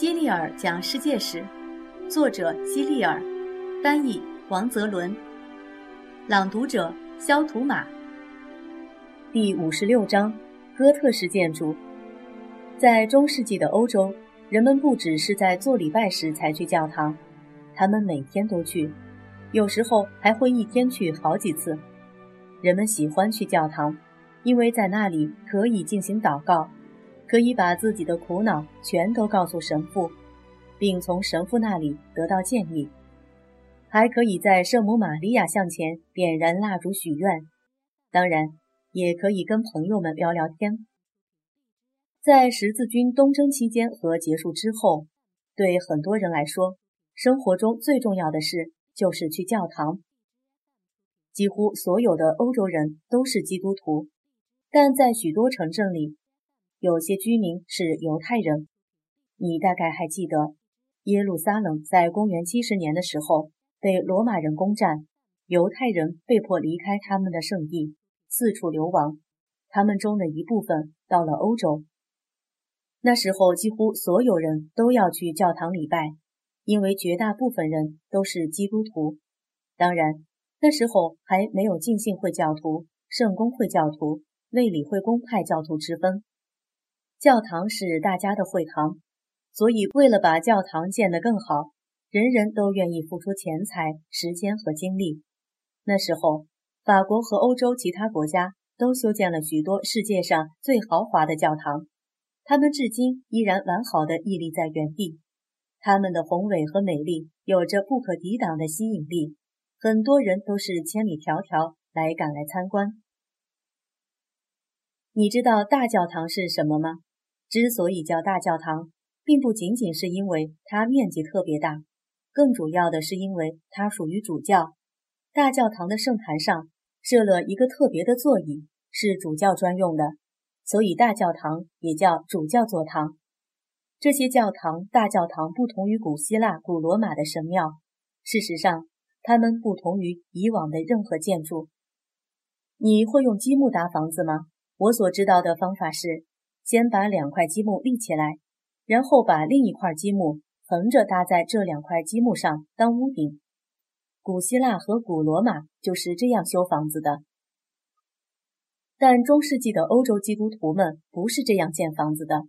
希利尔讲世界史，作者希利尔，翻译王泽伦，朗读者肖图马。第五十六章：哥特式建筑。在中世纪的欧洲，人们不只是在做礼拜时才去教堂，他们每天都去，有时候还会一天去好几次。人们喜欢去教堂，因为在那里可以进行祷告。可以把自己的苦恼全都告诉神父，并从神父那里得到建议，还可以在圣母玛利亚像前点燃蜡烛许愿，当然也可以跟朋友们聊聊天。在十字军东征期间和结束之后，对很多人来说，生活中最重要的事就是去教堂。几乎所有的欧洲人都是基督徒，但在许多城镇里。有些居民是犹太人，你大概还记得，耶路撒冷在公元七十年的时候被罗马人攻占，犹太人被迫离开他们的圣地，四处流亡。他们中的一部分到了欧洲。那时候，几乎所有人都要去教堂礼拜，因为绝大部分人都是基督徒。当然，那时候还没有浸信会教徒、圣公会教徒、卫理会公派教徒之分。教堂是大家的会堂，所以为了把教堂建得更好，人人都愿意付出钱财、时间和精力。那时候，法国和欧洲其他国家都修建了许多世界上最豪华的教堂，它们至今依然完好的屹立在原地。它们的宏伟和美丽有着不可抵挡的吸引力，很多人都是千里迢迢来赶来参观。你知道大教堂是什么吗？之所以叫大教堂，并不仅仅是因为它面积特别大，更主要的是因为它属于主教。大教堂的圣坛上设了一个特别的座椅，是主教专用的，所以大教堂也叫主教座堂。这些教堂、大教堂不同于古希腊、古罗马的神庙，事实上，它们不同于以往的任何建筑。你会用积木搭房子吗？我所知道的方法是。先把两块积木立起来，然后把另一块积木横着搭在这两块积木上当屋顶。古希腊和古罗马就是这样修房子的，但中世纪的欧洲基督徒们不是这样建房子的。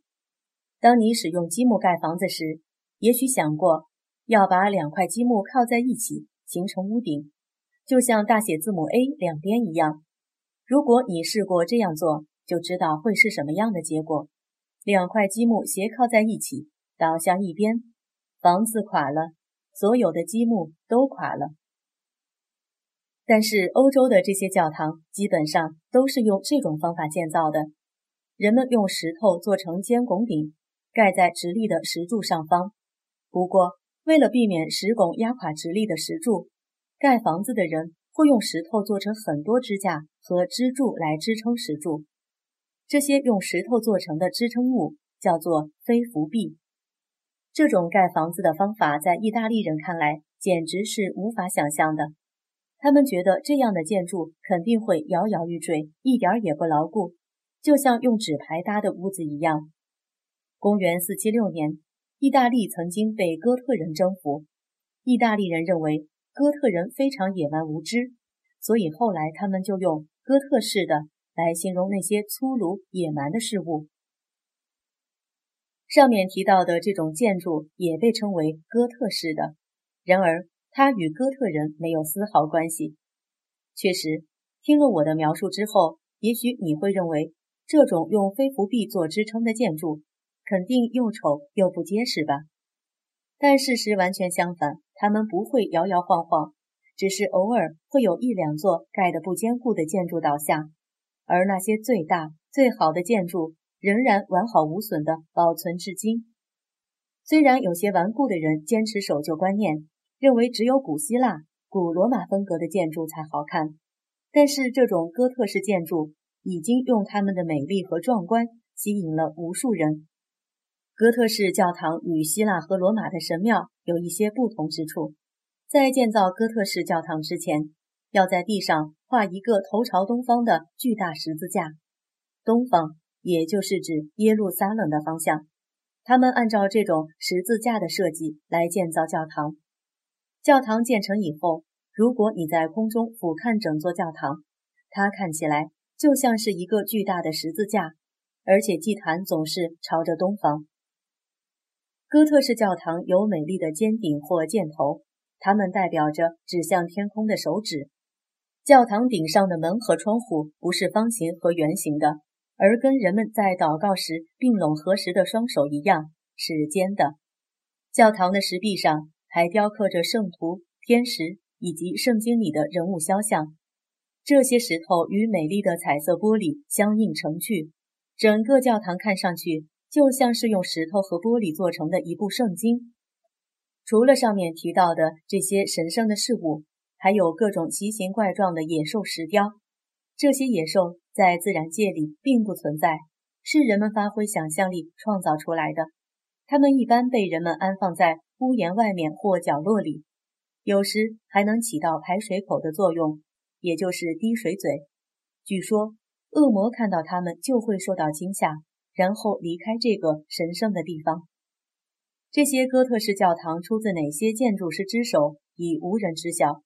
当你使用积木盖房子时，也许想过要把两块积木靠在一起形成屋顶，就像大写字母 A 两边一样。如果你试过这样做，就知道会是什么样的结果。两块积木斜靠在一起，倒向一边，房子垮了，所有的积木都垮了。但是欧洲的这些教堂基本上都是用这种方法建造的。人们用石头做成尖拱顶，盖在直立的石柱上方。不过，为了避免石拱压垮直立的石柱，盖房子的人会用石头做成很多支架和支柱来支撑石柱。这些用石头做成的支撑物叫做飞扶壁。这种盖房子的方法在意大利人看来简直是无法想象的。他们觉得这样的建筑肯定会摇摇欲坠，一点也不牢固，就像用纸牌搭的屋子一样。公元476年，意大利曾经被哥特人征服。意大利人认为哥特人非常野蛮无知，所以后来他们就用哥特式的。来形容那些粗鲁野蛮的事物。上面提到的这种建筑也被称为哥特式的，然而它与哥特人没有丝毫关系。确实，听了我的描述之后，也许你会认为这种用飞扶壁做支撑的建筑肯定又丑又不结实吧？但事实完全相反，它们不会摇摇晃晃，只是偶尔会有一两座盖得不坚固的建筑倒下。而那些最大、最好的建筑仍然完好无损地保存至今。虽然有些顽固的人坚持守旧观念，认为只有古希腊、古罗马风格的建筑才好看，但是这种哥特式建筑已经用它们的美丽和壮观吸引了无数人。哥特式教堂与希腊和罗马的神庙有一些不同之处，在建造哥特式教堂之前。要在地上画一个头朝东方的巨大十字架，东方也就是指耶路撒冷的方向。他们按照这种十字架的设计来建造教堂。教堂建成以后，如果你在空中俯瞰整座教堂，它看起来就像是一个巨大的十字架，而且祭坛总是朝着东方。哥特式教堂有美丽的尖顶或箭头，它们代表着指向天空的手指。教堂顶上的门和窗户不是方形和圆形的，而跟人们在祷告时并拢合十的双手一样，是尖的。教堂的石壁上还雕刻着圣徒、天使以及圣经里的人物肖像，这些石头与美丽的彩色玻璃相映成趣，整个教堂看上去。就像是用石头和玻璃做成的一部圣经。除了上面提到的这些神圣的事物，还有各种奇形怪状的野兽石雕。这些野兽在自然界里并不存在，是人们发挥想象力创造出来的。它们一般被人们安放在屋檐外面或角落里，有时还能起到排水口的作用，也就是滴水嘴。据说，恶魔看到它们就会受到惊吓。然后离开这个神圣的地方。这些哥特式教堂出自哪些建筑师之手，已无人知晓。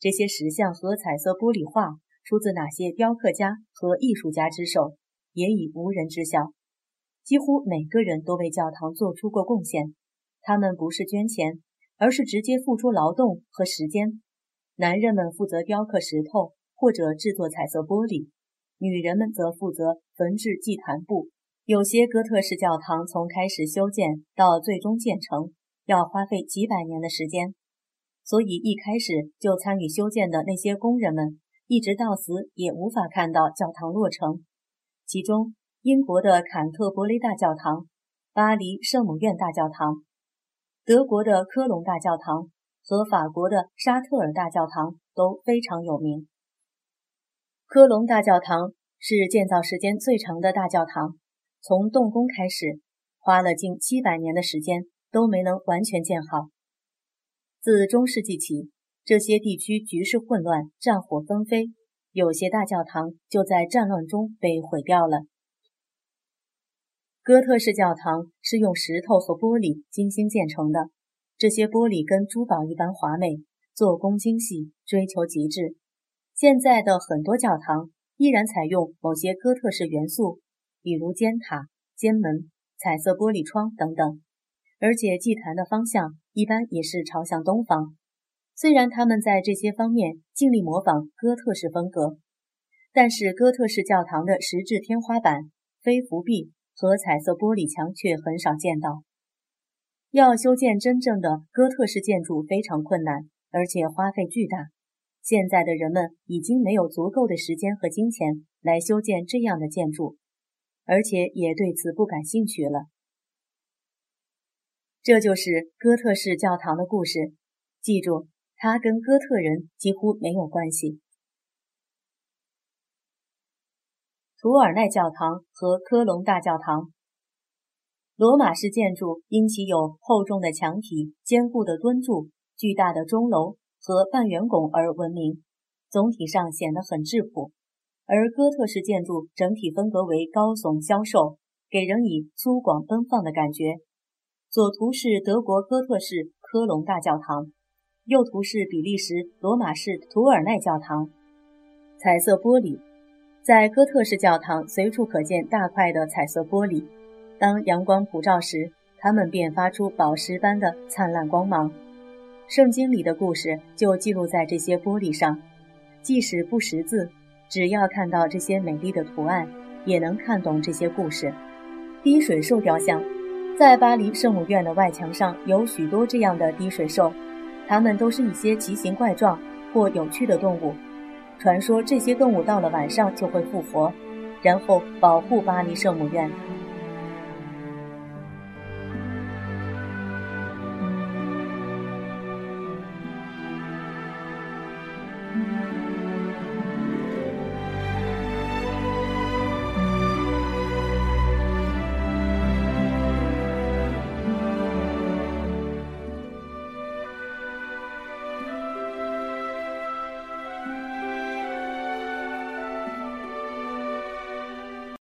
这些石像和彩色玻璃画出自哪些雕刻家和艺术家之手，也已无人知晓。几乎每个人都为教堂做出过贡献，他们不是捐钱，而是直接付出劳动和时间。男人们负责雕刻石头或者制作彩色玻璃，女人们则负责缝制祭坛布。有些哥特式教堂从开始修建到最终建成，要花费几百年的时间，所以一开始就参与修建的那些工人们，一直到死也无法看到教堂落成。其中，英国的坎特伯雷大教堂、巴黎圣母院大教堂、德国的科隆大教堂和法国的沙特尔大教堂都非常有名。科隆大教堂是建造时间最长的大教堂。从动工开始，花了近七百年的时间都没能完全建好。自中世纪起，这些地区局势混乱，战火纷飞，有些大教堂就在战乱中被毁掉了。哥特式教堂是用石头和玻璃精心建成的，这些玻璃跟珠宝一般华美，做工精细，追求极致。现在的很多教堂依然采用某些哥特式元素。比如尖塔、尖门、彩色玻璃窗等等，而且祭坛的方向一般也是朝向东方。虽然他们在这些方面尽力模仿哥特式风格，但是哥特式教堂的石质天花板、飞浮壁和彩色玻璃墙却很少见到。要修建真正的哥特式建筑非常困难，而且花费巨大。现在的人们已经没有足够的时间和金钱来修建这样的建筑。而且也对此不感兴趣了。这就是哥特式教堂的故事。记住，它跟哥特人几乎没有关系。图尔奈教堂和科隆大教堂，罗马式建筑因其有厚重的墙体、坚固的墩柱、巨大的钟楼和半圆拱而闻名，总体上显得很质朴。而哥特式建筑整体风格为高耸消瘦，给人以粗犷奔放的感觉。左图是德国哥特式科隆大教堂，右图是比利时罗马式图尔奈教堂。彩色玻璃，在哥特式教堂随处可见大块的彩色玻璃，当阳光普照时，它们便发出宝石般的灿烂光芒。圣经里的故事就记录在这些玻璃上，即使不识字。只要看到这些美丽的图案，也能看懂这些故事。滴水兽雕像，在巴黎圣母院的外墙上有许多这样的滴水兽，它们都是一些奇形怪状或有趣的动物。传说这些动物到了晚上就会复活，然后保护巴黎圣母院。